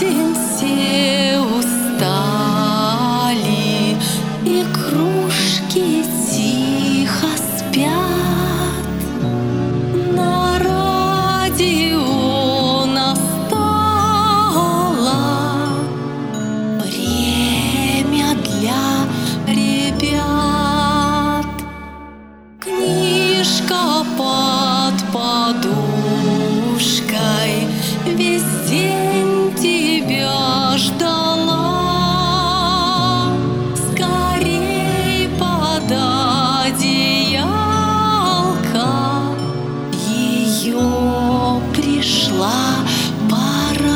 день все пришла пора.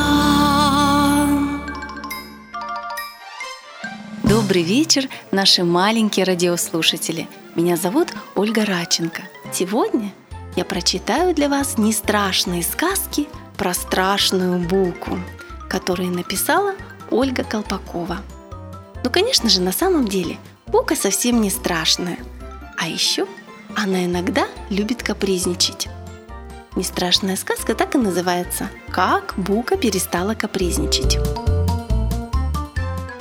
Добрый вечер, наши маленькие радиослушатели. Меня зовут Ольга Раченко. Сегодня я прочитаю для вас не страшные сказки про страшную булку, которые написала Ольга Колпакова. Ну, конечно же, на самом деле Бука совсем не страшная. А еще она иногда любит капризничать. Не страшная сказка так и называется «Как Бука перестала капризничать».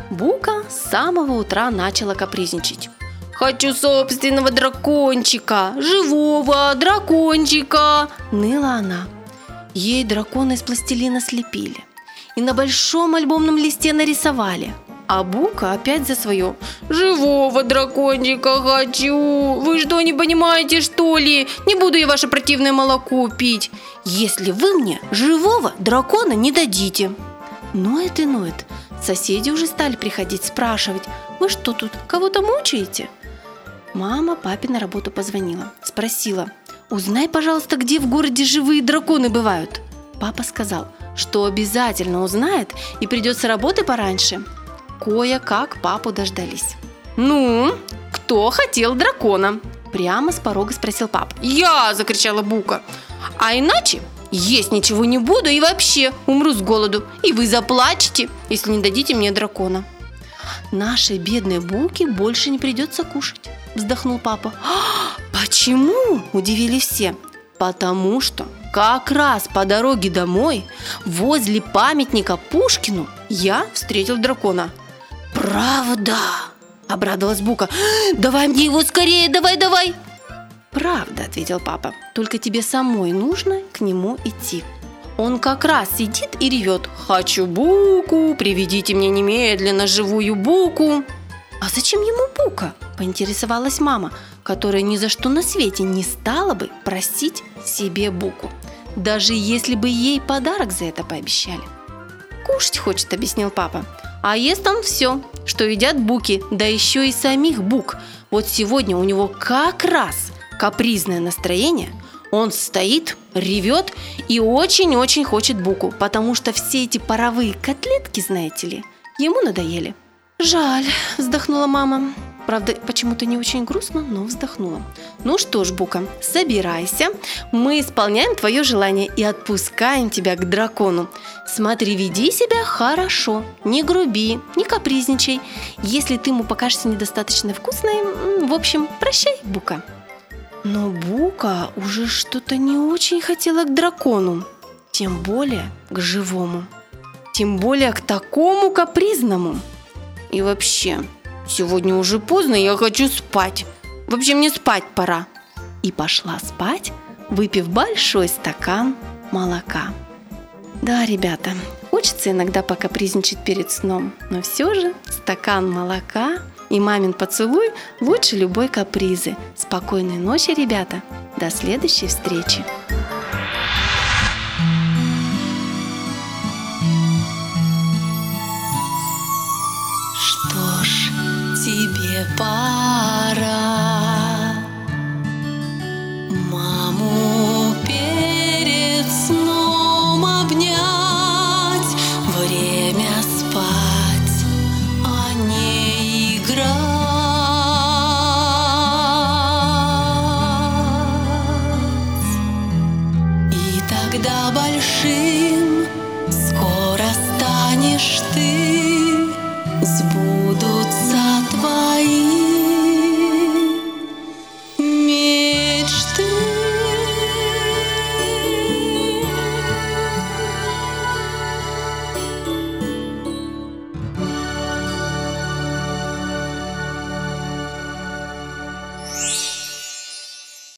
Бука с самого утра начала капризничать. «Хочу собственного дракончика! Живого дракончика!» – ныла она. Ей дракона из пластилина слепили и на большом альбомном листе нарисовали. А Бука опять за свое «Живого дракончика хочу! Вы что, не понимаете, что ли? Не буду я ваше противное молоко пить, если вы мне живого дракона не дадите!» Ноет и ноет. Соседи уже стали приходить спрашивать, вы что тут, кого-то мучаете? Мама папе на работу позвонила, спросила, узнай, пожалуйста, где в городе живые драконы бывают. Папа сказал, что обязательно узнает и придет с работы пораньше. Кое-как папу дождались. «Ну, кто хотел дракона?» Прямо с порога спросил папа. «Я!» – закричала Бука. «А иначе есть ничего не буду и вообще умру с голоду. И вы заплачете, если не дадите мне дракона». «Нашей бедной Буке больше не придется кушать», – вздохнул папа. «А, «Почему?» – удивились все. «Потому что как раз по дороге домой, возле памятника Пушкину, я встретил дракона». «Правда?» – обрадовалась Бука. «Давай мне его скорее, давай, давай!» «Правда», – ответил папа, – «только тебе самой нужно к нему идти». Он как раз сидит и ревет «Хочу буку, приведите мне немедленно живую буку». «А зачем ему бука?» – поинтересовалась мама, которая ни за что на свете не стала бы просить себе буку, даже если бы ей подарок за это пообещали. «Кушать хочет», – объяснил папа. «А ест он все, что едят буки, да еще и самих бук. Вот сегодня у него как раз капризное настроение – он стоит, ревет и очень-очень хочет буку, потому что все эти паровые котлетки, знаете ли, ему надоели. «Жаль», – вздохнула мама. Правда, почему-то не очень грустно, но вздохнула. «Ну что ж, Бука, собирайся. Мы исполняем твое желание и отпускаем тебя к дракону. Смотри, веди себя хорошо, не груби, не капризничай. Если ты ему покажешься недостаточно вкусной, в общем, прощай, Бука». Но Бука уже что-то не очень хотела к дракону, тем более к живому, тем более к такому капризному. И вообще, сегодня уже поздно, я хочу спать. Вообще мне спать пора. И пошла спать, выпив большой стакан молока. Да, ребята, хочется иногда покапризничать перед сном, но все же стакан молока и мамин поцелуй лучше любой капризы. Спокойной ночи, ребята. До следующей встречи. пора. Маму перед сном обнять Время спать, а не играть. И тогда большим скоро станешь ты Сбудутся